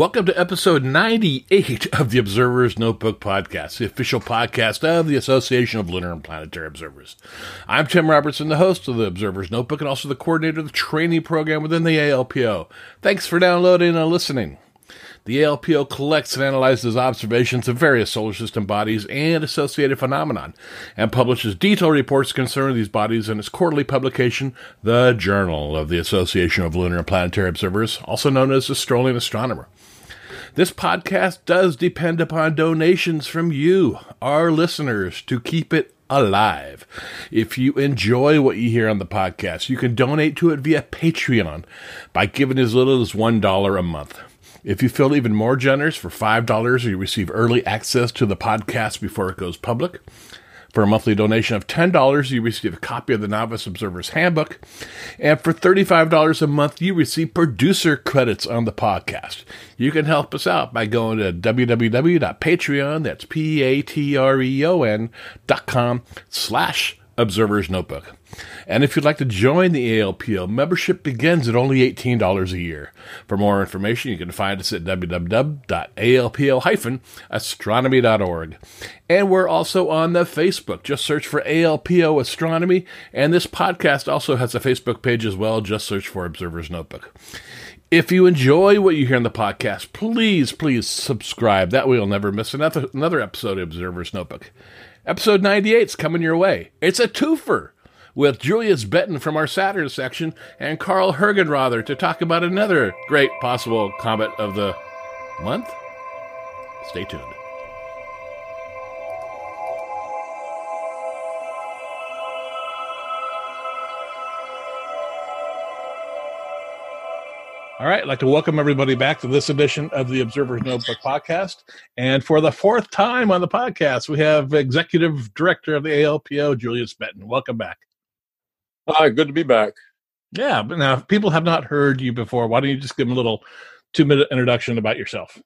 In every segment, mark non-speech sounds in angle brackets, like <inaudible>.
Welcome to episode 98 of the Observer's Notebook Podcast, the official podcast of the Association of Lunar and Planetary Observers. I'm Tim Robertson, the host of the Observer's Notebook and also the coordinator of the training program within the ALPO. Thanks for downloading and listening. The ALPO collects and analyzes observations of various solar system bodies and associated phenomenon, and publishes detailed reports concerning these bodies in its quarterly publication, the Journal of the Association of Lunar and Planetary Observers, also known as Strolling Astronomer. This podcast does depend upon donations from you, our listeners, to keep it alive. If you enjoy what you hear on the podcast, you can donate to it via Patreon by giving as little as $1 a month. If you feel even more generous for $5, you receive early access to the podcast before it goes public. For a monthly donation of $10, you receive a copy of the Novice Observer's Handbook. And for $35 a month, you receive producer credits on the podcast. You can help us out by going to www.patreon, that's P-A-T-R-E-O-N dot com slash Observer's Notebook. And if you'd like to join the ALPO, membership begins at only $18 a year. For more information, you can find us at www.alpo-astronomy.org. And we're also on the Facebook. Just search for ALPO Astronomy. And this podcast also has a Facebook page as well. Just search for Observer's Notebook. If you enjoy what you hear in the podcast, please, please subscribe. That way you'll never miss another, another episode of Observer's Notebook. Episode 98 is coming your way. It's a twofer with Julius Benton from our Saturn section and Carl Hergenrother to talk about another great possible comet of the month. Stay tuned. All right, I'd like to welcome everybody back to this edition of the Observer's Notebook podcast. And for the fourth time on the podcast, we have Executive Director of the ALPO, Julius Benton. Welcome back. Hi, good to be back. Yeah, but now if people have not heard you before, why don't you just give them a little two minute introduction about yourself?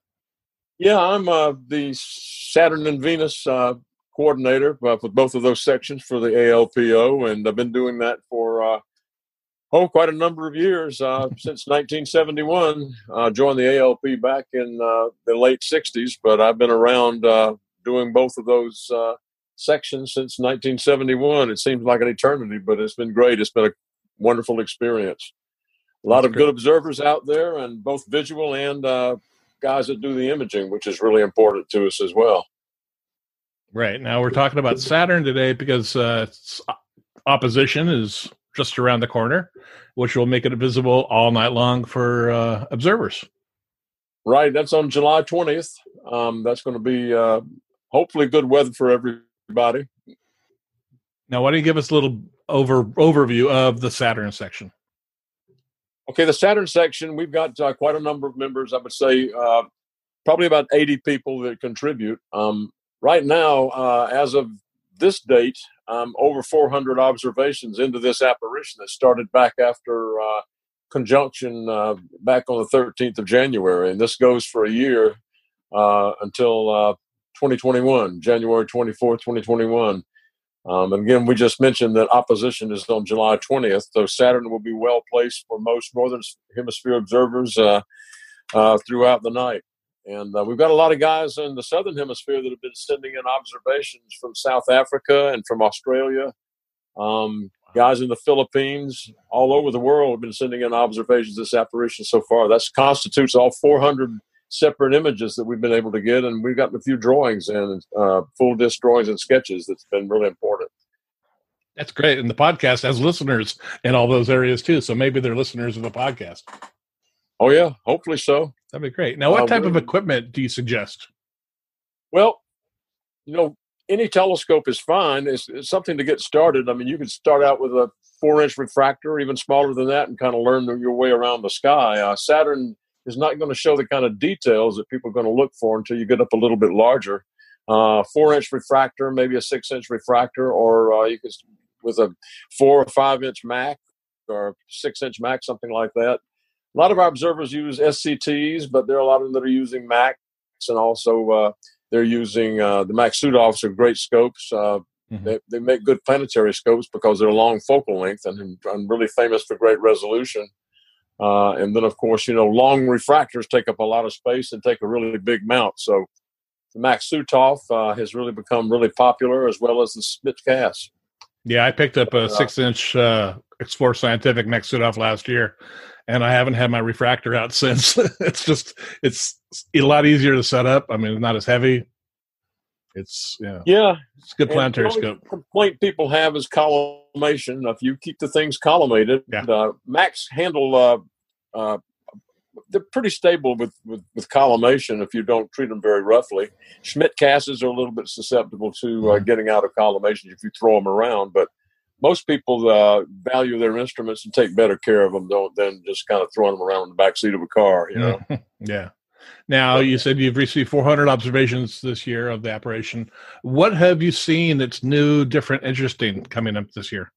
Yeah, I'm uh, the Saturn and Venus uh, coordinator uh, for both of those sections for the ALPO, and I've been doing that for uh, oh quite a number of years uh, <laughs> since 1971. I joined the ALP back in uh, the late 60s, but I've been around doing both of those section since 1971. It seems like an eternity, but it's been great. It's been a wonderful experience. A lot That's of good observers out there, and both visual and uh, guys that do the imaging, which is really important to us as well. Right now, we're talking about Saturn today because uh, opposition is just around the corner, which will make it visible all night long for uh, observers. Right, that's on July 20th. Um, that's going to be uh, hopefully good weather for every everybody. Now, why don't you give us a little over overview of the Saturn section? Okay, the Saturn section, we've got uh, quite a number of members. I would say uh, probably about 80 people that contribute. Um, right now, uh, as of this date, um, over 400 observations into this apparition that started back after uh, conjunction uh, back on the 13th of January. And this goes for a year uh, until 2021, January 24th, 2021. Um, and again, we just mentioned that opposition is on July 20th, so Saturn will be well placed for most northern hemisphere observers uh, uh, throughout the night. And uh, we've got a lot of guys in the southern hemisphere that have been sending in observations from South Africa and from Australia. Um, guys in the Philippines, all over the world, have been sending in observations of this apparition so far. That constitutes all 400 separate images that we've been able to get, and we've gotten a few drawings and uh, full disc drawings and sketches. That's been really important. That's great, and the podcast has listeners in all those areas too. So maybe they're listeners of the podcast. Oh yeah, hopefully so. That'd be great. Now, what uh, type of equipment do you suggest? Well, you know, any telescope is fine. It's, it's, something to get started. I mean, you could start out with a four-inch refractor, even smaller than that, and kind of learn your way around the sky. Uh, Saturn is not going to show the kind of details that people are going to look for until you get up a little bit larger. Uh, four inch refractor, maybe a six inch refractor, or uh, you can with a four or five inch Mak or six inch Mak, something like that. A lot of our observers use SCTs, but there are a lot of them that are using Maks, and also uh, they're using uh, the Maksutovs are great scopes. Uh, mm-hmm. they, they make good planetary scopes because they're long focal length and, and really famous for great resolution. Uh, and then, of course, you know, long refractors take up a lot of space and take a really big mount. So the Maksutov uh, has really become really popular, as well as the Smith Cass. Yeah, I picked up a uh, six-inch uh, Explore Scientific Maksutov last year, and I haven't had my refractor out <laughs> since. it's just it's a lot easier to set up. I mean, it's not as heavy. It's yeah, yeah, it's good planetary scope. Complaint people have is collimation. If you keep the things collimated, yeah. uh, Maks handle uh, uh, they're pretty stable with, with, with collimation if you don't treat them very roughly. Schmidt-Casses are a little bit susceptible to uh, mm-hmm. getting out of collimation if you throw them around, but most people uh, value their instruments and take better care of them than just kind of throwing them around in the back seat of a car. You know. <laughs> yeah. Now you said you've received 400 observations this year of the apparition. What have you seen that's new, different, interesting coming up this year?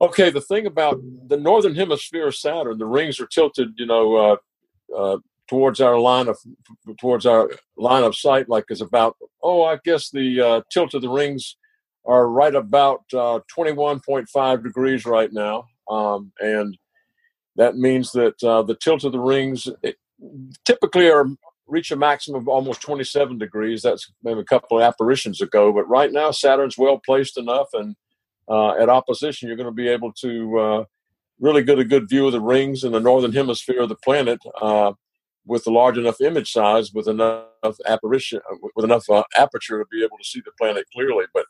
Okay, the thing about the northern hemisphere of Saturn, the rings are tilted, you know, uh, uh, towards our line of towards our line of sight, like is about oh, I guess the uh, tilt of the rings are right about uh, 21.5 degrees right now, um, and that means that uh, the tilt of the rings typically are reach a maximum of almost 27 degrees. That's maybe a couple of apparitions ago, but right now Saturn's well placed enough and uh, at opposition, you're going to be able to uh, really get a good view of the rings in the northern hemisphere of the planet uh, with a large enough image size, with enough apparition, with enough uh, aperture to be able to see the planet clearly. But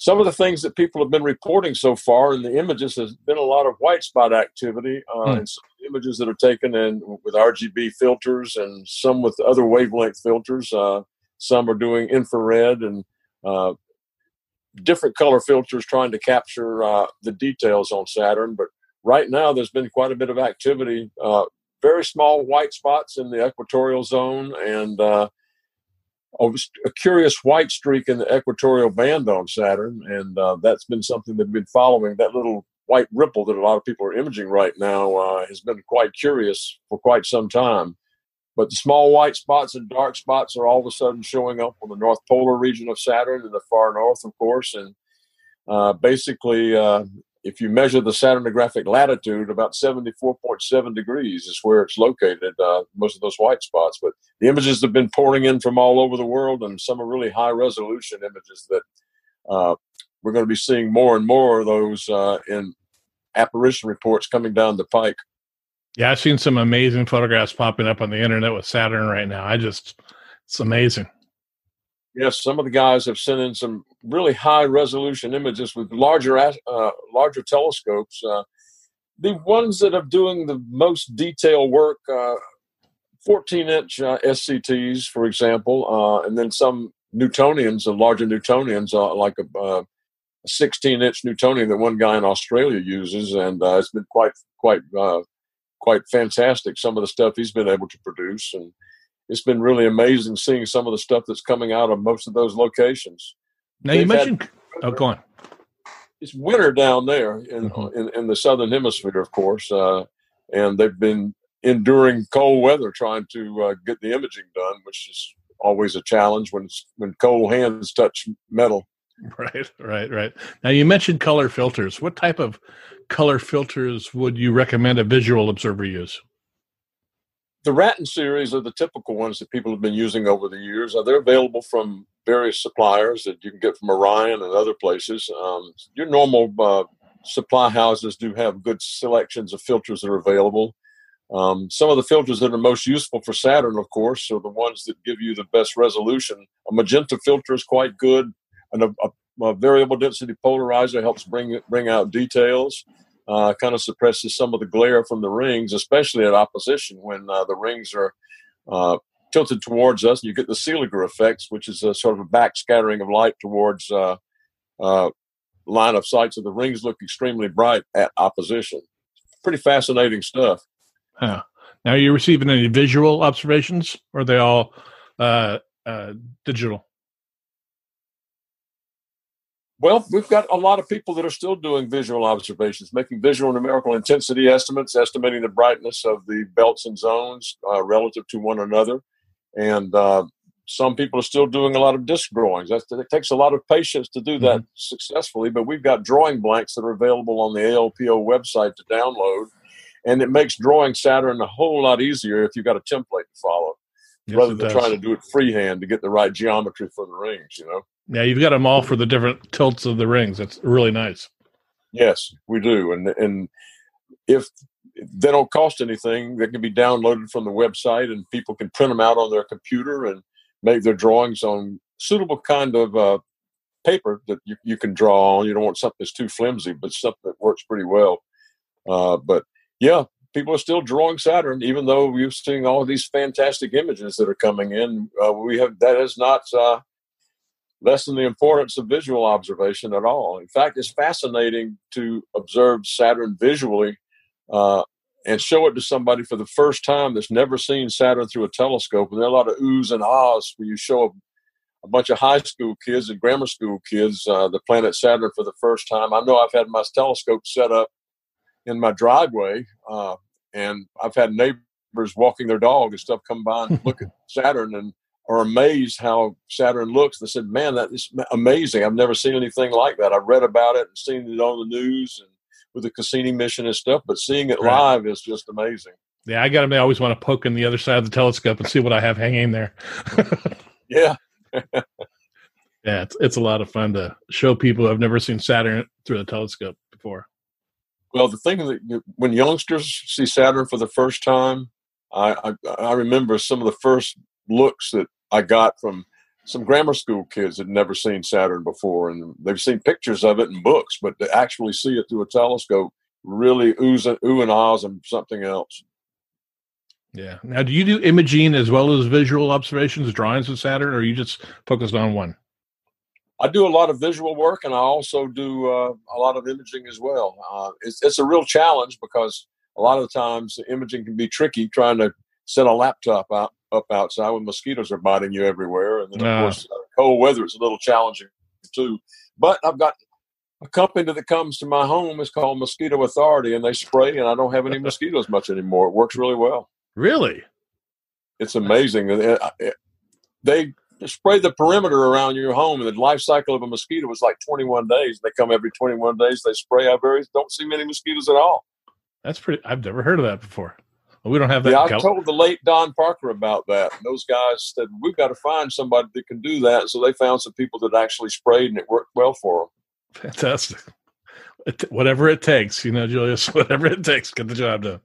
some of the things that people have been reporting so far in the images has been a lot of white spot activity uh, hmm. and some images that are taken in with RGB filters and some with other wavelength filters. Uh, some are doing infrared and uh, different color filters trying to capture uh, the details on Saturn. But right now, there's been quite a bit of activity. Uh, very small white spots in the equatorial zone and uh, a curious white streak in the equatorial band on Saturn. And uh, that's been something that we've been following. That little white ripple that a lot of people are imaging right now uh, has been quite curious for quite some time. But the small white spots and dark spots are all of a sudden showing up on the north polar region of Saturn in the far north, of course. And uh, basically, uh, if you measure the Saturnographic latitude, about 74.7 degrees is where it's located, uh, most of those white spots. But the images have been pouring in from all over the world, and some are really high resolution images that uh, we're going to be seeing more and more of those uh, in apparition reports coming down the pike. Yeah, I've seen some amazing photographs popping up on the internet with Saturn right now. I just, it's amazing. Yes, some of the guys have sent in some really high resolution images with larger, uh, larger telescopes. Uh, the ones that are doing the most detailed work, uh, 14 inch uh, SCTs, for example, uh, and then some Newtonians, the larger Newtonians, uh, like a, 16 inch Newtonian that one guy in Australia uses, and it's been quite quite quite fantastic. Some of the stuff he's been able to produce, and it's been really amazing seeing some of the stuff that's coming out of most of those locations. Now They've you mentioned, had, oh, go on. It's winter down there in mm-hmm. in, in, the southern hemisphere, of course, uh, and they've been enduring cold weather trying to uh, get the imaging done, which is always a challenge when when cold hands touch metal. Right, right, right. Now you mentioned color filters. What type of color filters would you recommend a visual observer use? The Wratten series are the typical ones that people have been using over the years. Uh, they're available from various suppliers that you can get from Orion and other places. Um, your normal uh, supply houses do have good selections of filters that are available. Um, some of the filters that are most useful for Saturn, of course, are the ones that give you the best resolution. A magenta filter is quite good, and a, a a variable density polarizer helps bring bring out details. Uh, kind of suppresses some of the glare from the rings, especially at opposition when uh, the rings are uh, tilted towards us. You get the Seeliger effects, which is a sort of a backscattering of light towards uh, uh, line of sight. So the rings look extremely bright at opposition. Pretty fascinating stuff. Huh. Now, are you receiving any visual observations, or are they all uh, digital? Well, we've got a lot of people that are still doing visual observations, making visual numerical intensity estimates, estimating the brightness of the belts and zones uh, relative to one another. And uh, some people are still doing a lot of disk drawings. That's, it takes a lot of patience to do that mm-hmm. successfully, but we've got drawing blanks that are available on the ALPO website to download. And it makes drawing Saturn a whole lot easier if you've got a template to follow yes, rather than does. trying to do it freehand to get the right geometry for the rings, you know? Yeah, you've got them all for the different tilts of the rings. That's really nice. Yes, we do. And, and if they don't cost anything, they can be downloaded from the website and people can print them out on their computer and make their drawings on suitable kind of uh, paper that you, you can draw on. You don't want something that's too flimsy, but something that works pretty well. Uh, but yeah, people are still drawing Saturn, even though we're seeing all these fantastic images that are coming in. Uh, we have that has not uh, lessened the importance of visual observation at all. In fact, it's fascinating to observe Saturn visually uh, and show it to somebody for the first time that's never seen Saturn through a telescope. And there are a lot of oohs and ahs when you show a, a bunch of high school kids and grammar school kids uh, the planet Saturn for the first time. I know I've had my telescope set up in my driveway, uh, and I've had neighbors walking their dog and stuff come by and <laughs> look at Saturn and are amazed how Saturn looks. They said, "Man, that is amazing! I've never seen anything like that. I've read about it and seen it on the news and with the Cassini mission and stuff, but seeing it right. live is just amazing. Yeah, I got to. I always want to poke in the other side of the telescope and see what I have hanging there. <laughs> yeah, <laughs> yeah, it's it's a lot of fun to show people who have never seen Saturn through the telescope before. Well, the thing that when youngsters see Saturn for the first time, I, I, I remember some of the first looks that I got from some grammar school kids that had never seen Saturn before, and they've seen pictures of it in books, but to actually see it through a telescope really oohs ooh and ahs and something else. Yeah. Now, do you do imaging as well as visual observations, drawings of Saturn, or are you just focused on one? I do a lot of visual work, and I also do uh, a lot of imaging as well. Uh, it's, it's a real challenge because a lot of the times the imaging can be tricky trying to set a laptop out up outside when mosquitoes are biting you everywhere. And then, of course, uh, cold weather is a little challenging too. But I've got a company that comes to my home is called Mosquito Authority, and they spray, and I don't have any <laughs> mosquitoes much anymore. It works really well. Really? It's amazing. Uh, they spray the perimeter around your home, and the life cycle of a mosquito is like 21 days. They come every 21 days. They spray. I very don't see many mosquitoes at all. That's pretty. I've never heard of that before. We don't have that. Yeah, I told the late Don Parker about that. And those guys said we've got to find somebody that can do that. So they found some people that actually sprayed, and it worked well for them. Fantastic. Whatever it takes, you know, Julius. <laughs> Whatever it takes, get the job done.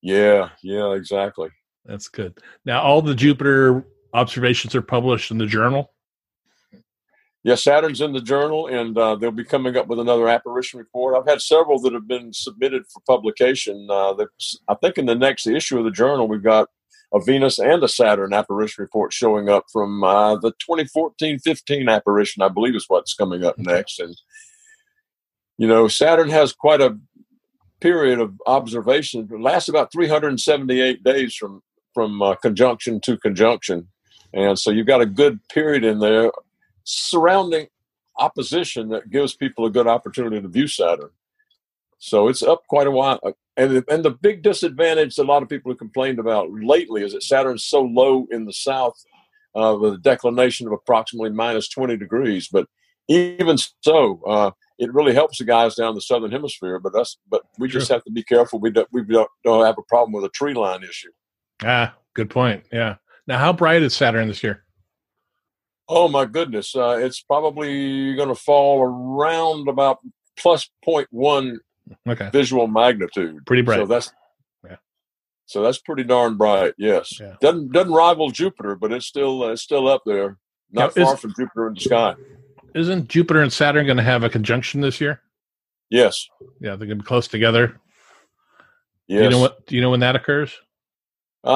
Yeah, yeah, exactly. That's good. Now, all the Jupiter observations are published in the journal. Yeah, Saturn's in the journal, and uh, they'll be coming up with another apparition report. I've had several that have been submitted for publication. Uh, I think in the next issue of the journal, we've got a Venus and a Saturn apparition report showing up from uh, the 2014-15 apparition. I believe is what's coming up next. And you know, Saturn has quite a period of observation. It lasts about 378 days from from uh, conjunction to conjunction, and so you've got a good period in there surrounding opposition that gives people a good opportunity to view Saturn. So it's up quite a while. And, and the big disadvantage that a lot of people have complained about lately is that Saturn's so low in the south uh, with a declination of approximately minus 20 degrees. But even so, uh, it really helps the guys down the southern hemisphere. But us, but we just have to be careful. We don't, we don't, don't have a problem with a tree line issue. Ah, good point. Yeah. Now, how bright is Saturn this year? Oh my goodness, uh, it's probably going to fall around about plus 0.1 okay. visual magnitude. Pretty bright. So that's yeah. So that's pretty darn bright. Yes, yeah. doesn't doesn't rival Jupiter, but it's still uh, it's still up there, not now, far is, from Jupiter in the sky. Isn't Jupiter and Saturn going to have a conjunction this year? Yes. Yeah, they're going to be close together. Yes. Do you know what? Do you know when that occurs? I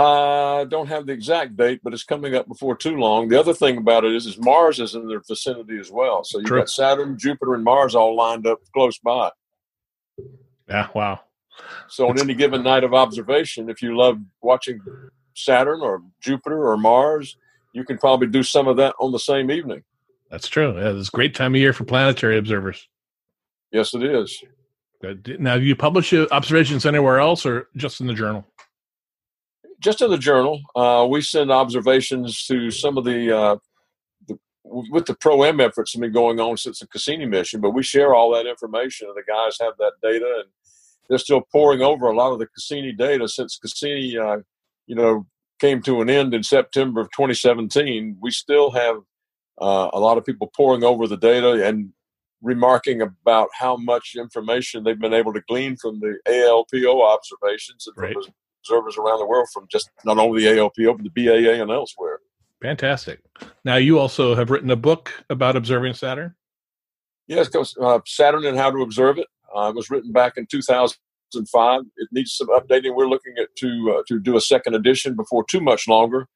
uh, don't have the exact date, but it's coming up before too long. The other thing about it is, is Mars is in their vicinity as well. So you've True. got Saturn, Jupiter, and Mars all lined up close by. Yeah, wow. So on any given night of observation, if you love watching Saturn or Jupiter or Mars, you can probably do some of that on the same evening. That's true. Yeah, it's a great time of year for planetary observers. Yes, it is. Now, do you publish your observations anywhere else or just in the journal? Just in the journal. Uh, we send observations to some of the, uh, the with the pro-am efforts that have been going on since the Cassini mission, but we share all that information and the guys have that data and they're still pouring over a lot of the Cassini data since Cassini, uh, you know, came to an end in September of 2017. We still have uh, a lot of people pouring over the data and remarking about how much information they've been able to glean from the ALPO observations and right. from observers around the world from just not only the ALPO but the BAA and elsewhere. Fantastic. Now you also have written a book about observing Saturn. Yes, uh, Saturn and how to observe it. Uh, it was written back in 2005. It needs some updating. We're looking at to uh, to do a second edition before too much longer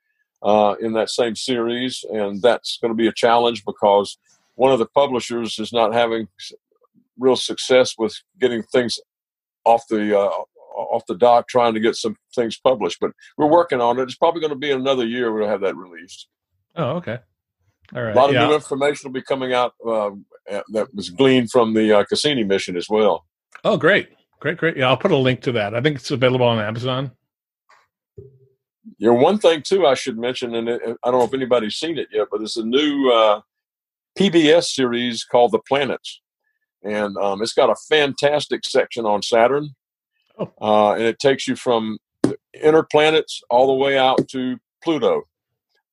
uh, in that same series, and that's going to be a challenge because one of the publishers is not having real success with getting things off the uh, off the dock, trying to get some things published. But we're working on it. It's probably going to be another year we'll have that released. Oh, okay. All right. A lot of yeah. new information will be coming out uh, that was gleaned from the uh, Cassini mission as well. Oh, great, great, great. Yeah, I'll put a link to that. I think it's available on Amazon. Know, one thing too I should mention, and it, I don't know if anybody's seen it yet, but it's a new uh, PBS series called The Planets, and um, it's got a fantastic section on Saturn. Uh, and it takes you from the inner planets all the way out to Pluto,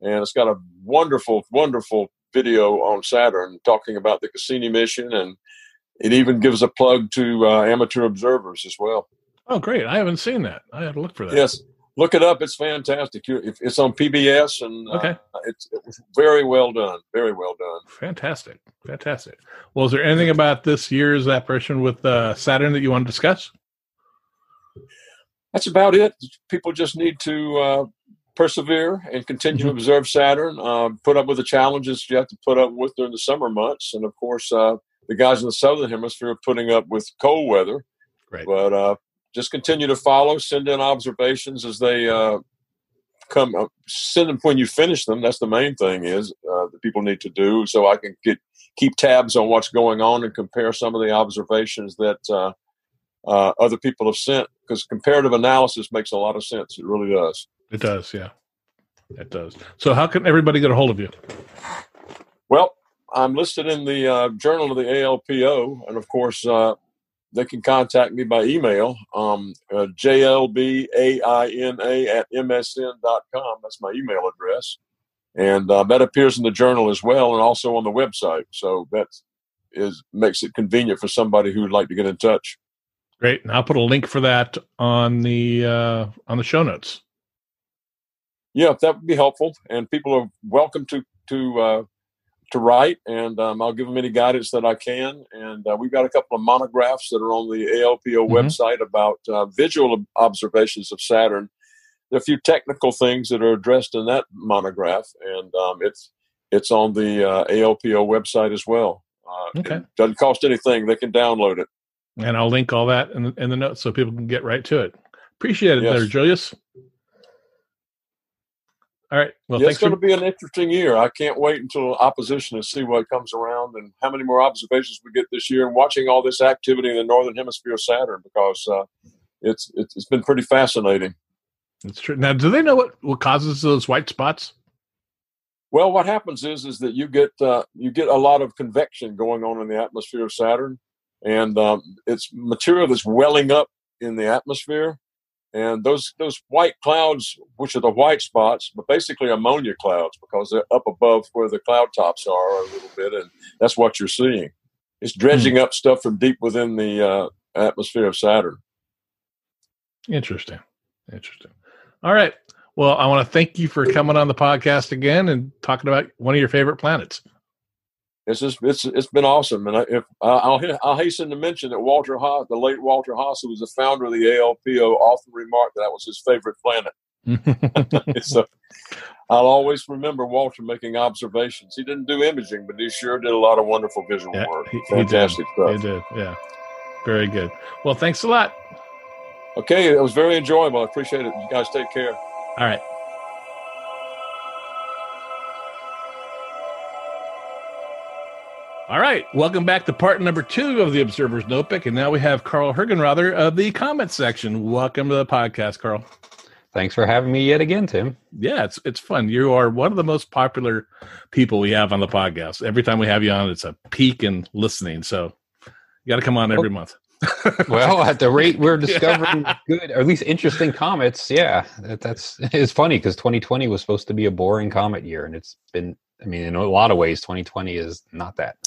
and it's got a wonderful, wonderful video on Saturn talking about the Cassini mission, and it even gives a plug to uh, amateur observers as well. Oh, great! I haven't seen that. I had to look for that. Yes, look it up. It's fantastic. You, if it's on PBS, and uh, Okay. it's, it was very well done. Very well done. Fantastic, fantastic. Well, is there anything about this year's apparition with uh, Saturn that you want to discuss? That's about it. People just need to uh, persevere and continue to Mhm. observe Saturn. Uh, put up with the challenges you have to put up with during the summer months, and of course, uh, the guys in the southern hemisphere are putting up with cold weather. Right. But uh, just continue to follow. Send in observations as they uh, come. Uh, send them when you finish them. That's the main thing is uh, that people need to do. So I can get keep tabs on what's going on and compare some of the observations that uh, other people have sent. Because comparative analysis makes a lot of sense. It really does. It does, yeah, it does. So, how can everybody get a hold of you? Well, I'm listed in the uh, Journal of the ALPO, and of course, uh, they can contact me by email, um, uh, jlbaina at msn.com. That's my email address. And uh, that appears in the journal as well and also on the website. So that is makes it convenient for somebody who would like to get in touch. Great, and I'll put a link for that on the uh, on the show notes. Yeah, that would be helpful. And people are welcome to to uh, to write, and um, I'll give them any guidance that I can. And uh, we've got a couple of monographs that are on the ALPO Mhm. website about uh, visual observations of Saturn. There are a few technical things that are addressed in that monograph, and um, it's it's on the uh, ALPO website as well. Uh, Okay. it doesn't cost anything; they can download it. And I'll link all that in the, in the notes so people can get right to it. Appreciate it, Yes. there, Julius. All right. Well, yeah, thanks it's going for to be an interesting year. I can't wait until opposition to see what comes around and how many more observations we get this year, and watching all this activity in the northern hemisphere of Saturn because uh, it's, it's it's been pretty fascinating. It's true. Now, do they know what, what causes those white spots? Well, what happens is is that you get uh, you get a lot of convection going on in the atmosphere of Saturn, and um, it's material that's welling up in the atmosphere, and those those white clouds, which are the white spots, but basically ammonia clouds because they're up above where the cloud tops are a little bit, and that's what you're seeing. It's dredging up stuff from deep within the uh, atmosphere of Saturn. Interesting. Interesting. All right. Well, I want to thank you for coming on the podcast again and talking about one of your favorite planets. It's just it's it's been awesome, and I, if I'll I'll hasten to mention that Walter Haas, the late Walter Haas, who was the founder of the ALPO, often remarked that, that was his favorite planet. <laughs> <laughs> so I'll always remember Walter making observations. He didn't do imaging, but he sure did a lot of wonderful visual Yeah, work. he- he. Fantastic You stuff. did. Yeah. Very good. Well, thanks a lot. Okay, it was very enjoyable. I appreciate it. You guys take care. All right. All right, welcome back to part number two of the Observer's Notebook, and now we have Carl Hergenrother of the comet section. Welcome to the podcast, Carl. Thanks for having me yet again, Tim. Yeah, it's it's fun. You are one of the most popular people we have on the podcast. Every time we have you on, it's a peak in listening. So you got to come on every oh. month. <laughs> <laughs> well, at the rate we're discovering good, or at least interesting comets, yeah, that, that's it's funny because 2020 was supposed to be a boring comet year, and it's been. I mean, in a lot of ways, 2020 is not that.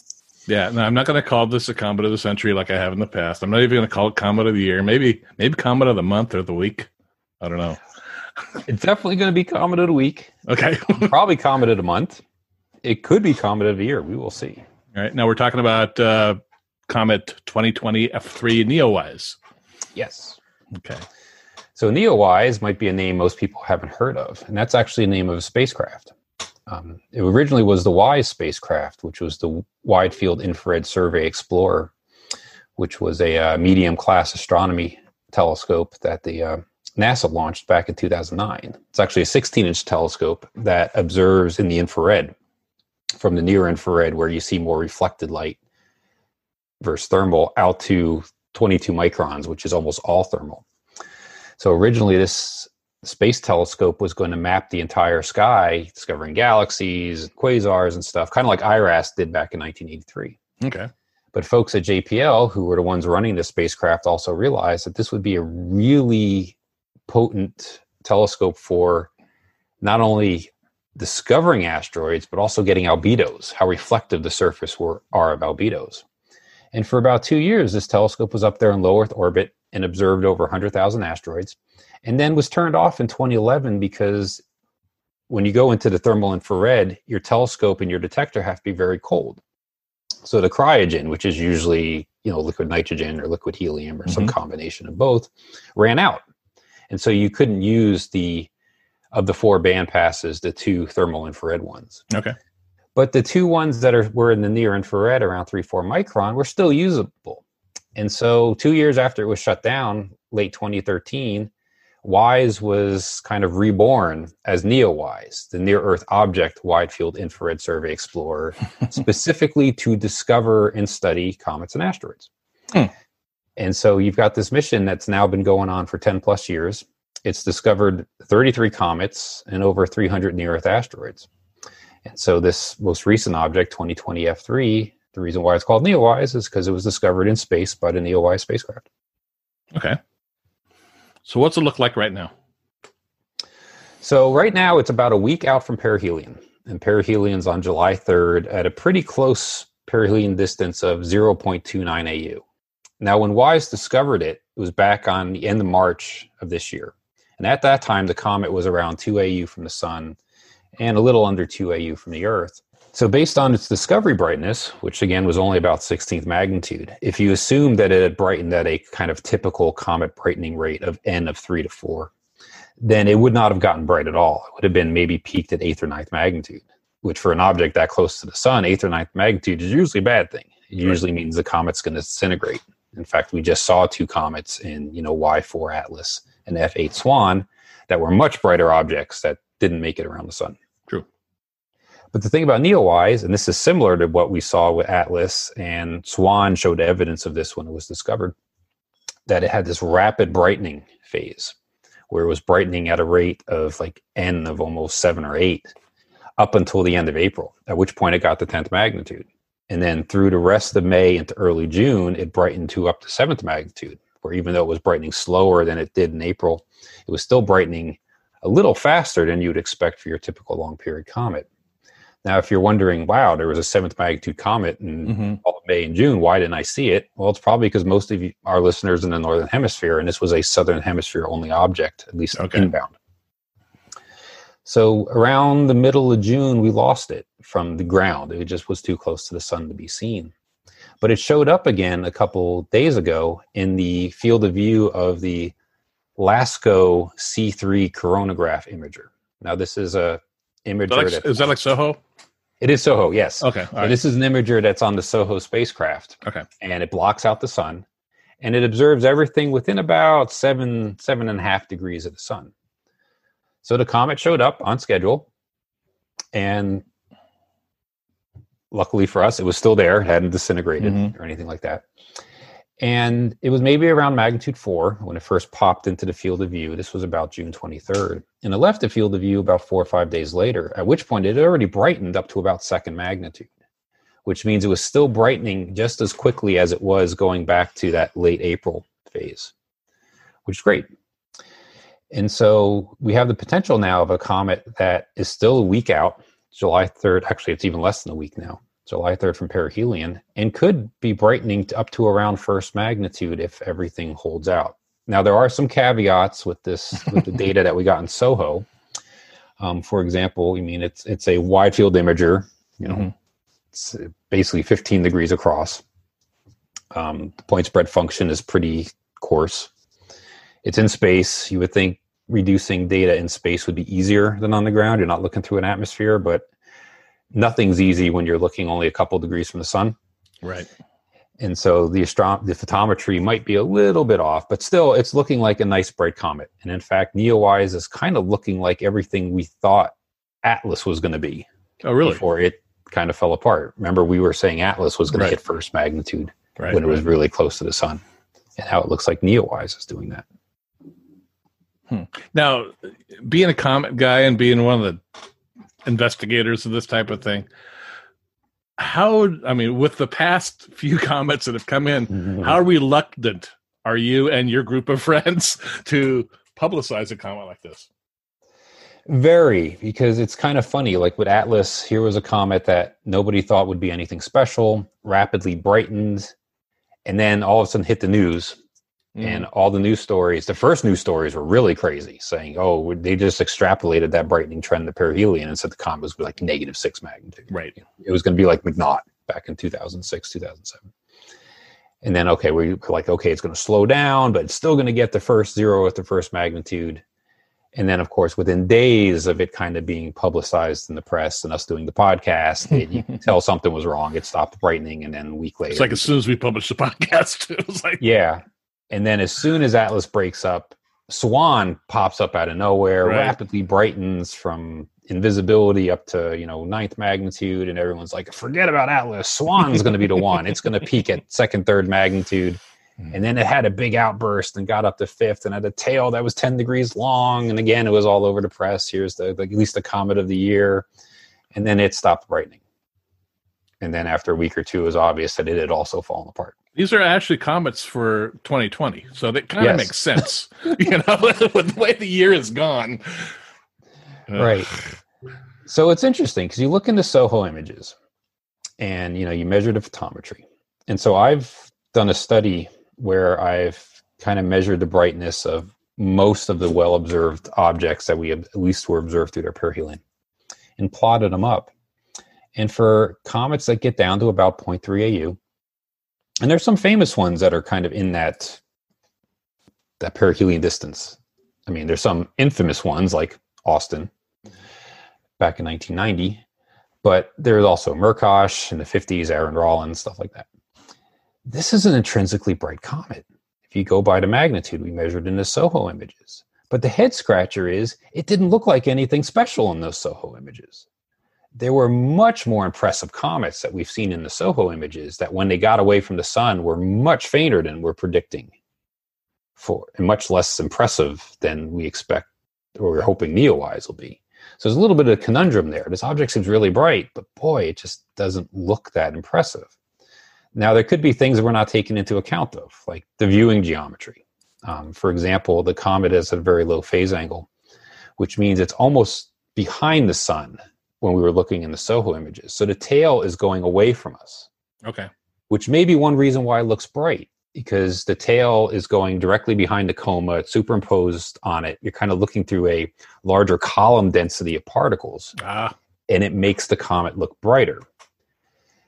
Yeah, no, I'm not going to call this a comet of the century like I have in the past. I'm not even going to call it comet of the year. Maybe, maybe comet of the month or the week. I don't know. <laughs> it's definitely going to be comet of the week. Okay, <laughs> probably comet of the month. It could be comet of the year. We will see. All right. Now we're talking about uh, comet 2020 F3 Neowise. Yes. Okay. So Neowise might be a name most people haven't heard of, and that's actually a name of a spacecraft. Um, it originally was the WISE spacecraft, which was the Wide Field Infrared Survey Explorer, which was a uh, medium class astronomy telescope that the uh, NASA launched back in 2009. It's actually a 16 inch telescope that observes in the infrared from the near infrared, where you see more reflected light, versus thermal, out to 22 microns, which is almost all thermal. So originally, this space telescope was going to map the entire sky, discovering galaxies, quasars, and stuff, kind of like IRAS did back in 1983. Okay. But folks at JPL, who were the ones running the spacecraft, also realized that this would be a really potent telescope for not only discovering asteroids, but also getting albedos, how reflective the surface were, are of albedos. And for about two years, this telescope was up there in low Earth orbit and observed over 100,000 asteroids and then was turned off in 2011 because when you go into the thermal infrared, your telescope and your detector have to be very cold. So the cryogen, which is usually you know liquid nitrogen or liquid helium or mm-hmm. some combination of both, ran out, and so you couldn't use the of the four band passes the two thermal infrared ones. Okay. But the two ones that are were in the near infrared around three four micron were still usable. And so two years after it was shut down, late 2013, WISE was kind of reborn as NEOWISE, the Near Earth Object Wide Field Infrared Survey Explorer, <laughs> specifically to discover and study comets and asteroids. Hmm. And so you've got this mission that's now been going on for 10 plus years. It's discovered 33 comets and over 300 near Earth asteroids. And so this most recent object, 2020 F3, the reason why it's called NEOWISE is because it was discovered in space by the NEOWISE spacecraft. Okay. So what's it look like right now? So right now it's about a week out from perihelion, and perihelion's on July 3rd at a pretty close perihelion distance of 0.29 AU. Now, when WISE discovered it, it was back on the end of March of this year. And at that time, the comet was around 2 AU from the sun and a little under 2 AU from the Earth. So, based on its discovery brightness, which again was only about 16th magnitude, if you assume that it had brightened at a kind of typical comet brightening rate of n of 3 to 4, then it would not have gotten bright at all. It would have been maybe peaked at 8th or 9th magnitude, which for an object that close to the sun, 8th or 9th magnitude is usually a bad thing. It usually means the comet's going to disintegrate. In fact, we just saw two comets in, you know, Y4 Atlas and F8 Swan that were much brighter objects that didn't make it around the sun. But the thing about NEOWISE, and this is similar to what we saw with Atlas, and Swan showed evidence of this when it was discovered, that it had this rapid brightening phase where it was brightening at a rate of like n of almost seven or eight up until the end of April, at which point it got the 10th magnitude. And then through the rest of May into early June, it brightened to up to seventh magnitude, where even though it was brightening slower than it did in April, it was still brightening a little faster than you'd expect for your typical long period comet. Now, if you're wondering, wow, there was a seventh magnitude comet in mm-hmm. May and June, why didn't I see it? Well, it's probably because most of you, our listeners in the northern hemisphere, and this was a southern hemisphere only object, at least okay. inbound. So around the middle of June, we lost it from the ground. It just was too close to the sun to be seen. But it showed up again a couple days ago in the field of view of the LASCO C3 coronagraph imager. Now, this is a imager. Is that like, is that like SOHO? It is SOHO, yes. Okay. Right. This is an imager that's on the SOHO spacecraft. Okay. And it blocks out the sun. and it observes everything within about seven seven and a half degrees of the sun. So the comet showed up on schedule, and luckily for us, it was still there, hadn't disintegrated Mhm. or anything like that. And it was maybe around magnitude four when it first popped into the field of view. This was about June 23rd. And it left the field of view about four or five days later, at which point it had already brightened up to about second magnitude, which means it was still brightening just as quickly as it was going back to that late April phase, which is great. And so we have the potential now of a comet that is still a week out, July 3rd. Actually, it's even less than a week now, July 3rd from perihelion, and could be brightening to up to around first magnitude if everything holds out. Now, there are some caveats with this, with the <laughs> data that we got in SOHO. Um, for example, I mean, it's it's a wide field imager, you know, Mhm. it's basically 15 degrees across. Um, the point spread function is pretty coarse. It's in space. You would think reducing data in space would be easier than on the ground. You're not looking through an atmosphere, but nothing's easy when you're looking only a couple degrees from the sun. Right. And so the astro- the photometry might be a little bit off, but still it's looking like a nice bright comet. And in fact, NEOWISE is kind of looking like everything we thought Atlas was going to be Oh, really? before it kind of fell apart. Remember, we were saying Atlas was going Right. to hit first magnitude Right. when it was really close to the sun, and how it looks like NEOWISE is doing that. Hmm. Now, being a comet guy and being one of the investigators of this type of thing, how, I mean, with the past <laughs> few comets that have come in, mm-hmm. how reluctant are you and your group of <laughs> friends to publicize a comet like this? Very, because it's kind of funny. Like with Atlas, here was a comet that nobody thought would be anything special, rapidly brightened, and then all of a sudden hit the news. Mm. And all the news stories, the first news stories were really crazy, saying, oh, they just extrapolated that brightening trend to perihelion and said the comet was like negative six magnitude. right. It was going to be like McNaught back in 2006, 2007. And then, okay, we're like, okay, it's going to slow down, but it's still going to get the first zero at the first magnitude. And then, of course, within days of it kind of being publicized in the press and us doing the podcast, it, you could tell something was wrong. It stopped brightening, and then a week later, It's like as soon as we published the <laughs> podcast, it was like, yeah. And then as soon as Atlas breaks up, Swan pops up out of nowhere, Right. rapidly brightens from invisibility up to, you know, ninth magnitude. And everyone's like, forget about Atlas. Swan's going to be the one. It's going to peak at second, third magnitude. Hmm. And then it had a big outburst and got up to fifth and had a tail that was 10 degrees long. And again, it was all over the press. Here's the, the at least the comet of the year. And then it stopped brightening. And then after a week or two, it was obvious that it had also fallen apart. These are actually comets for 2020. So that kind of Yes. makes sense, <laughs> you know, <laughs> with the way the year is gone. Right. So it's interesting because you look into Soho images and you know you measure the photometry. And so I've done a study where I've kind of measured the brightness of most of the well observed objects that we have, at least were observed through their perihelion and plotted them up. And for comets that get down to about 0.3 AU, and there's some famous ones that are kind of in that that perihelion distance. I mean, there's some infamous ones like Austin back in 1990, but there's also Mrkos in the 50s, Arend-Roland, stuff like that. This is an intrinsically bright comet. If you go by the magnitude we measured in the SOHO images. But the head scratcher is it didn't look like anything special in those SOHO images. There were much more impressive comets that we've seen in the SOHO images that when they got away from the sun were much fainter than we're predicting for and much less impressive than we expect or we're hoping NEOWISE will be. So there's a little bit of a conundrum there. This object seems really bright, but boy, it just doesn't look that impressive. Now, there could be things that we're not taking into account of, like the viewing geometry. Um, for example, the comet is at a very low phase angle, which means it's almost behind the sun when we were looking in the SOHO images. So the tail is going away from us Okay. which may be one reason why it looks bright because the tail is going directly behind the coma, it's superimposed on it. You're kind of looking through a larger column density of particles, Ah, and it makes the comet look brighter.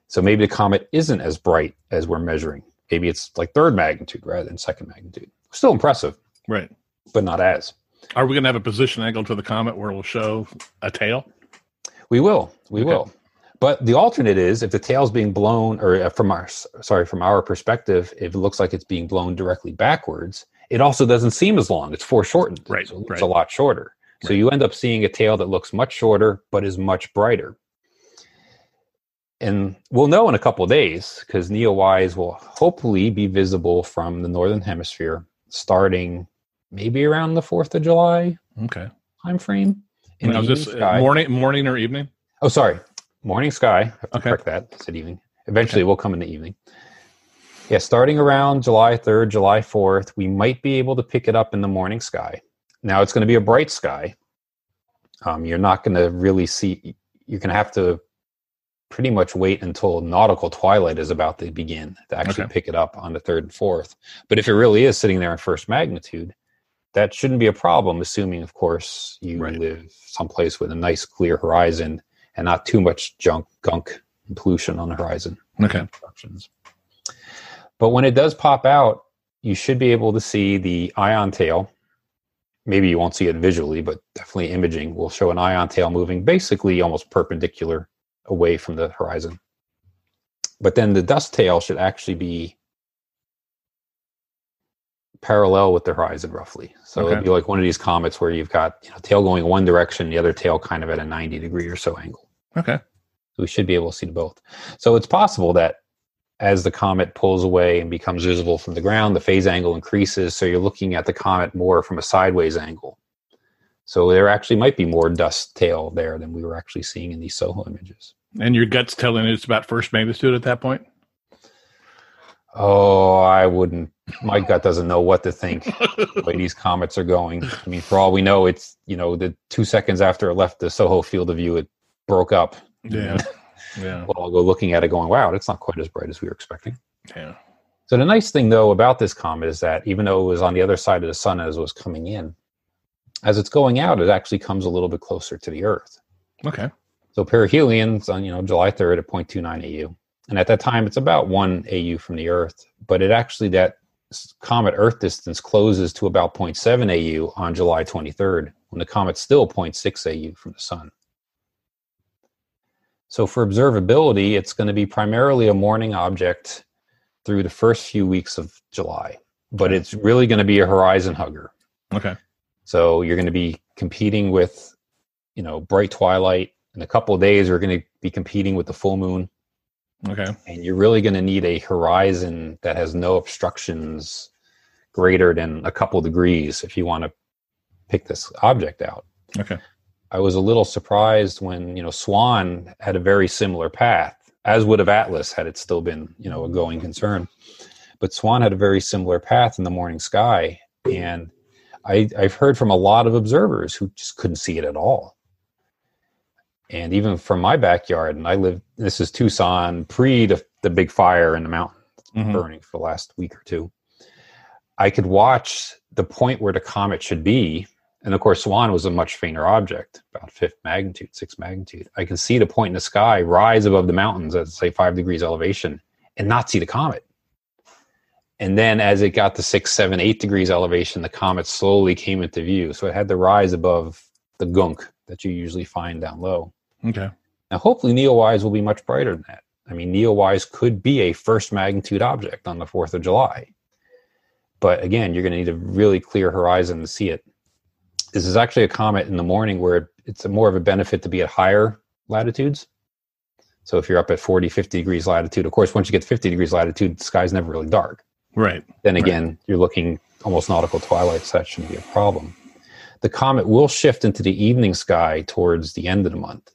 So maybe the comet isn't as bright as we're measuring. Maybe it's like third magnitude rather than second magnitude. Still impressive, right. but not as. Are we going to have a position angle to the comet where we'll show a tail? We will. We Okay. will. But the alternate is if the tail's being blown, or uh, from our sorry from our perspective, if it looks like it's being blown directly backwards, it also doesn't seem as long. It's foreshortened. Right, So it's right. a lot shorter. So Right. you end up seeing a tail that looks much shorter but is much brighter. And we'll know in a couple of days because Neowise will hopefully be visible from the northern hemisphere starting maybe around the 4th of July Okay. time frame. In Now, the is this sky. morning, morning or evening? Oh, sorry. Morning sky. I have to Okay. correct that. I said evening. Eventually, it will come in the evening. Yeah, starting around July 3rd, July 4th, we might be able to pick it up in the morning sky. Now, it's going to be a bright sky. Um, you're not going to really see, you're going to have to pretty much wait until nautical twilight is about to begin to actually Okay. pick it up on the 3rd and 4th. But if it really is sitting there in first magnitude, that shouldn't be a problem, assuming, of course, you Right. live someplace with a nice clear horizon and not too much junk, gunk, and pollution on the horizon. Okay. But when it does pop out, you should be able to see the ion tail. Maybe you won't see it visually, but definitely imaging will show an ion tail moving basically almost perpendicular away from the horizon. But then the dust tail should actually be parallel with the horizon roughly. So Okay. it'd be like one of these comets where you've got you know, tail going one direction, the other tail kind of at a 90 degree or so angle. Okay. So we should be able to see both. So it's possible that as the comet pulls away and becomes visible from the ground, the phase angle increases. So you're looking at the comet more from a sideways angle. So there actually might be more dust tail there than we were actually seeing in these SOHO images. And your gut's telling you it's about first magnitude at that point? Oh, I wouldn't. My gut doesn't know what to think <laughs> the way these comets are going. I mean, for all we know, it's you know the two seconds after it left the Soho field of view, it broke up. Yeah. <laughs> Yeah. We'll all go looking at it, going, "Wow, it's not quite as bright as we were expecting." Yeah. So the nice thing though about this comet is that even though it was on the other side of the sun as it was coming in, as it's going out, it actually comes a little bit closer to the Earth. Okay. So perihelions on you know July 3rd at 0.29 AU, and at that time it's about one AU from the Earth, but it actually that comet Earth distance closes to about 0.7 AU on July 23rd, when the comet's still 0.6 AU from the sun. So for observability, it's going to be primarily a morning object through the first few weeks of July, but it's really going to be a horizon hugger. Okay. So you're going to be competing with, you know, bright twilight. In a couple of days, you're going to be competing with the full moon, Okay. and you're really going to need a horizon that has no obstructions greater than a couple degrees if you want to pick this object out. Okay. I was a little surprised when you know Swan had a very similar path, as would have Atlas had it still been you know a going concern. But Swan had a very similar path in the morning sky, and I, I've heard from a lot of observers who just couldn't see it at all. And even from my backyard, and I live. This is Tucson pre the, the big fire in the mountain Mhm. burning for the last week or two. I could watch the point where the comet should be. And of course, Swan was a much fainter object, about fifth magnitude, sixth magnitude. I can see the point in the sky rise above the mountains at, say, five degrees elevation and not see the comet. And then as it got to six, seven, eight degrees elevation, the comet slowly came into view. So it had to rise above the gunk that you usually find down low. Okay. Now, hopefully, Neowise will be much brighter than that. I mean, Neowise could be a first magnitude object on the 4th of July. But again, you're going to need a really clear horizon to see it. This is actually a comet in the morning where it's a more of a benefit to be at higher latitudes. So if you're up at 40, 50 degrees latitude, of course, once you get to 50 degrees latitude, the sky's never really dark. Right. Then again, you're looking almost nautical twilight, so that shouldn't be a problem. The comet will shift into the evening sky towards the end of the month.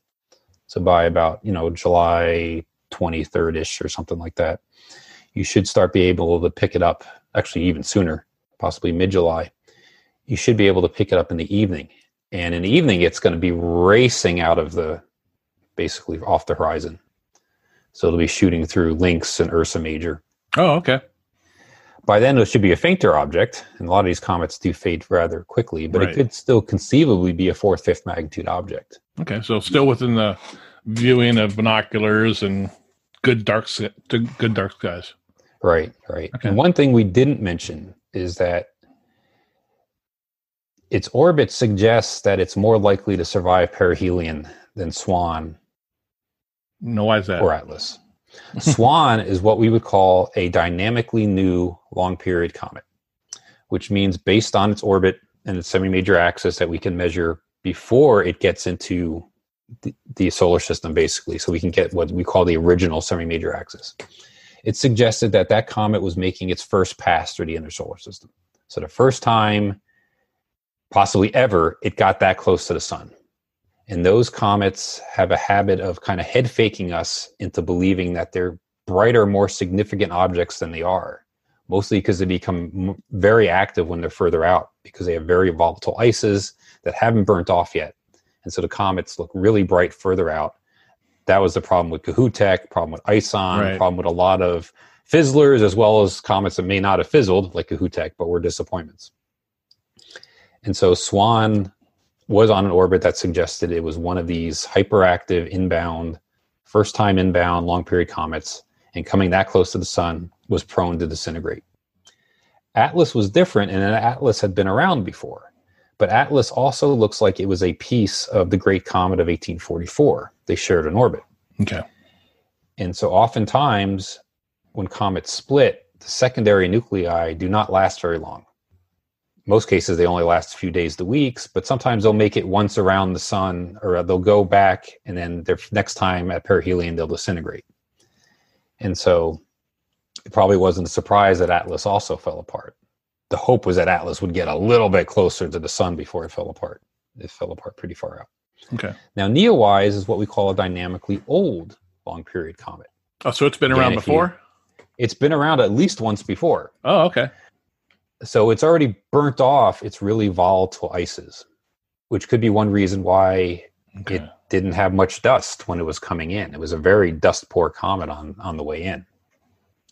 So by about, you know, July 23rd ish or something like that, you should start be able to pick it up, actually even sooner, possibly mid July. You should be able to pick it up in the evening. And in the evening, it's going to be racing out of the basically off the horizon. So it'll be shooting through Lynx and Ursa Major Oh, okay. By then it should be a fainter object and a lot of these comets do fade rather quickly but Right. it could still conceivably be a fourth fifth magnitude object Okay. So still within the viewing of binoculars and good dark good dark skies. right right Okay. and one thing we didn't mention is that its orbit suggests that it's more likely to survive perihelion than swan No, why is that? or Atlas. <laughs> Swan is what we would call a dynamically new long period comet, which means based on its orbit and its semi major axis that we can measure before it gets into the, the solar system, basically. So we can get what we call the original semi major axis. It suggested that that comet was making its first pass through the inner solar system. So the first time, possibly ever, it got that close to the sun. And those comets have a habit of kind of head faking us into believing that they're brighter, more significant objects than they are, mostly because they become very active when they're further out because they have very volatile ices that haven't burnt off yet. And so the comets look really bright further out. That was the problem with Kohoutek, problem with ISON, Right. problem with a lot of fizzlers, as well as comets that may not have fizzled, like Kohoutek, but were disappointments. And so Swan was on an orbit that suggested it was one of these hyperactive inbound, first time inbound long period comets, and coming that close to the sun was prone to disintegrate. Atlas was different, and Atlas had been around before, but Atlas also looks like it was a piece of the Great Comet of 1844. They shared an orbit. Okay. And so oftentimes when comets split, the secondary nuclei do not last very long. Most cases they only last a few days to weeks, but sometimes they'll make it once around the sun or they'll go back and then their next time at perihelion they'll disintegrate. And so it probably wasn't a surprise that Atlas also fell apart. The hope was that Atlas would get a little bit closer to the sun before it fell apart. It fell apart pretty far out. Okay. Now, Neowise is what we call a dynamically old long period comet. Oh, so it's been Again, around if you- before? It's been around at least once before. Oh, okay. So it's already burnt off its really volatile ices, which could be one reason why Okay. it didn't have much dust when it was coming in. It was a very dust poor comet on, on the way in.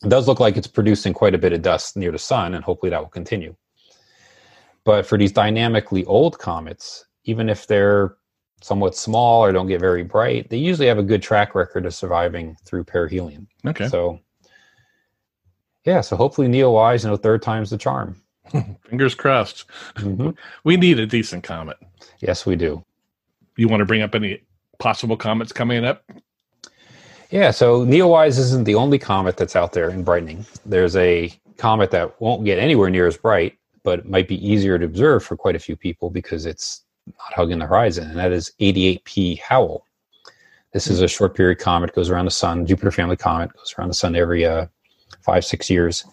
It does look like it's producing quite a bit of dust near the sun, and hopefully that will continue. But for these dynamically old comets, even if they're somewhat small or don't get very bright, they usually have a good track record of surviving through perihelion. okay. So, yeah, so hopefully Neowise, you know, third time's the charm. <laughs> Fingers crossed. Mhm. We need a decent comet. Yes, we do. You want to bring up any possible comets coming up? Yeah, so Neowise isn't the only comet that's out there in brightening. There's a comet that won't get anywhere near as bright, but might be easier to observe for quite a few people because it's not hugging the horizon, and that is 88P Howell. This is a short period comet, goes around the sun, Jupiter family comet, goes around the sun every uh, five, six years.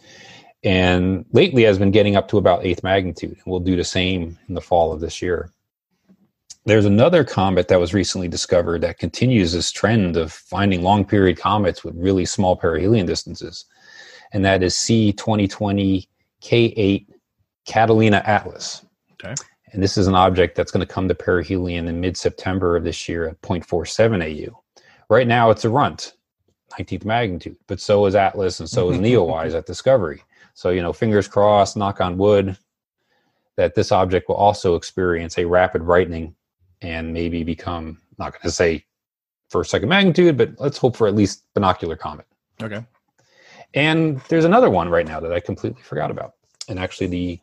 And lately has been getting up to about eighth magnitude, and we'll do the same in the fall of this year. There's another comet that was recently discovered that continues this trend of finding long period comets with really small perihelion distances, and that is C2020 K8 Catalina Atlas. Okay. And this is an object that's going to come to perihelion in mid September of this year at 0.47 AU. Right now, it's a runt, 19th magnitude, but so is Atlas and so is <laughs> Neowise at Discovery. So, you know, fingers crossed, knock on wood, that this object will also experience a rapid brightening and maybe become, not going to say first, second magnitude, but let's hope for at least binocular comet. Okay. And there's another one right now that I completely forgot about. And actually, the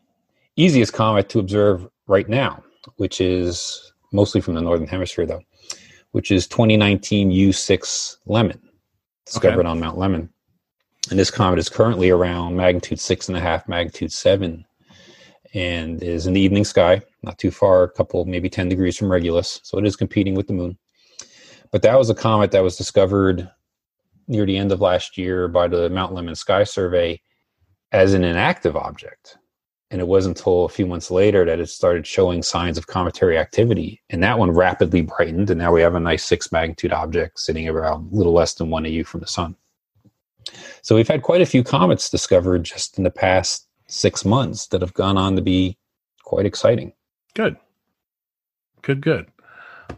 easiest comet to observe right now, which is mostly from the northern hemisphere, though, which is 2019 U6 Lemmon, discovered Okay. on Mount Lemmon. And this comet is currently around magnitude six and a half, magnitude seven, and is in the evening sky, not too far, a couple, maybe 10 degrees from Regulus. So it is competing with the moon. But that was a comet that was discovered near the end of last year by the Mount Lemmon Sky Survey as an inactive object. And it wasn't until a few months later that it started showing signs of cometary activity. And that one rapidly brightened. And now we have a nice six magnitude object sitting around a little less than one AU from the sun. So we've had quite a few comets discovered just in the past six months that have gone on to be quite exciting. Good. Good, good.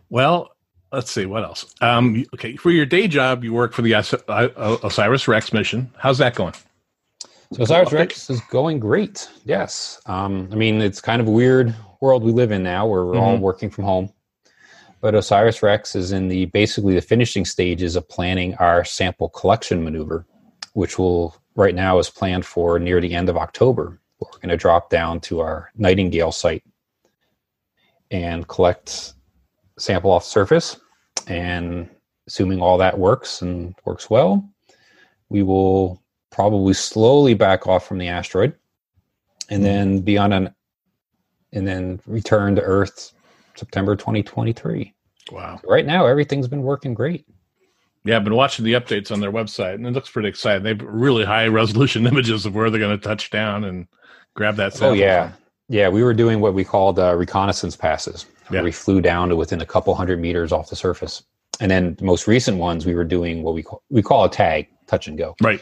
Well, let's see what else. Um, okay, for your day job, you work for the Os- Osiris Rex mission. How's that going? So Osiris Rex is going great. Yes. Um, I mean, it's kind of a weird world we live in now where we're all Mhm. working from home. But Osiris Rex is in the basically the finishing stages of planning our sample collection maneuver, which will right now is planned for near the end of October. We're going to drop down to our Nightingale site and collect sample off surface and assuming all that works and works well, we will probably slowly back off from the asteroid and then be on an and then return to Earth September 2023. Wow. So right now, everything's been working great. Yeah, I've been watching the updates on their website, and it looks pretty exciting. They've really high resolution <laughs> images of where they're going to touch down and grab that. Oh yeah, yeah. We were doing what we called uh, reconnaissance passes. Yeah. We flew down to within a couple hundred meters off the surface, and then the most recent ones we were doing what we call we call a tag touch and go. right.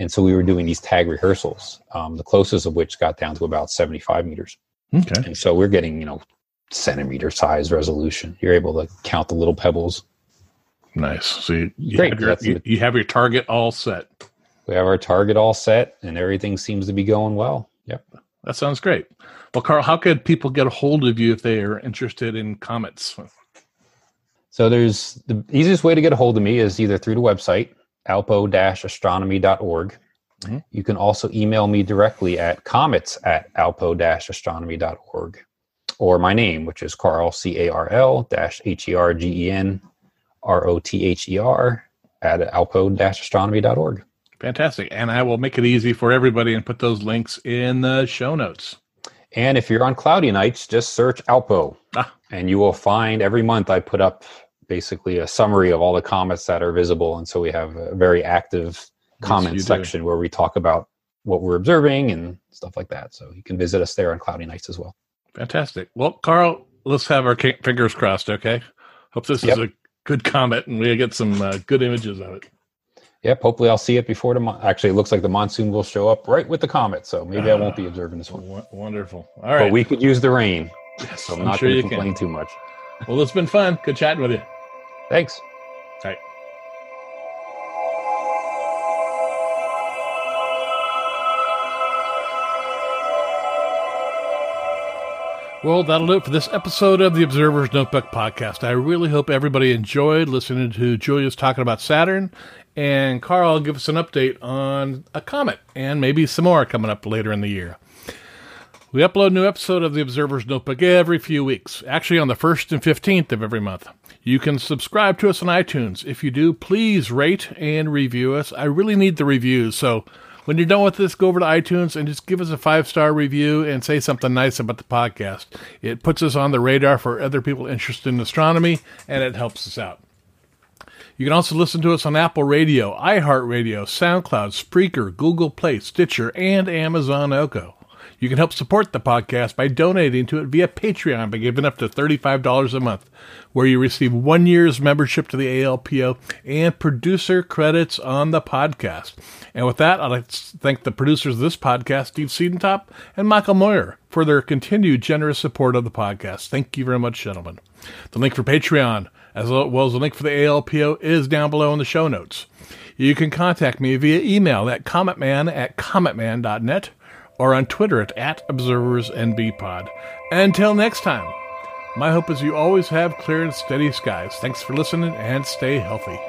And so we were doing these tag rehearsals, um, the closest of which got down to about 75 meters. Okay. And so we're getting, you know, centimeter size resolution. You're able to count the little pebbles. Nice. So you, you, Great. have your, you, you have your target all set. We have our target all set and everything seems to be going well. Yep. That sounds great. Well, Carl, how could people get a hold of you if they are interested in comets? So there's the easiest way to get a hold of me is either through the website, alpo-astronomy.org. Mhm. You can also email me directly at comets at alpo-astronomy.org or my name, which is Carl, C-A-R-L dash H-E-R-G-E-N R-O-T-H-E-R at alpo-astronomy.org. Fantastic. And I will make it easy for everybody and put those links in the show notes. And if you're on cloudy nights, just search Alpo, Ah. and you will find every month I put up basically a summary of all the comets that are visible. And so we have a very active comet do. section where we talk about what we're observing and stuff like that. So you can visit us there on cloudy nights as well. Fantastic. Well, Carl, let's have our fingers crossed, okay? Hope this Yep. is a good comet and we get some uh, good images of it. Yep. Hopefully I'll see it before tomorrow. actually it looks like the monsoon will show up right with the comet. So maybe I won't be observing this one. W- wonderful. All right. But we could use the rain. So I'm, I'm not sure going to can. complain too much. Well, it's been fun. Good chatting with you. Thanks. All right. Well, that'll do it for this episode of the Observer's Notebook podcast. I really hope everybody enjoyed listening to Julius talking about Saturn, and Carl give us an update on a comet and maybe some more coming up later in the year. We upload a new episode of the Observer's Notebook every few weeks, actually on the 1st and 15th of every month. You can subscribe to us on iTunes. If you do, please rate and review us. I really need the reviews, so when you're done with this, go over to iTunes and just give us a five star review and say something nice about the podcast. It puts us on the radar for other people interested in astronomy and it helps us out. You can also listen to us on Apple Radio, iHeartRadio, SoundCloud, Spreaker, Google Play, Stitcher, and Amazon Echo. You can help support the podcast by donating to it via Patreon by giving up to $35 a month, where you receive one year's membership to the ALPO and producer credits on the podcast. And with that, I'd like to thank the producers of this podcast, Steve Siedentop and Michael Moyer, for their continued generous support of the podcast. Thank you very much, gentlemen. The link for Patreon, as well as the link for the ALPO, is down below in the show notes. You can contact me via email at cometman at cometman.net or on Twitter at, at ObserversNBPod. Until next time, my hope is you always have clear and steady skies. Thanks for listening and stay healthy.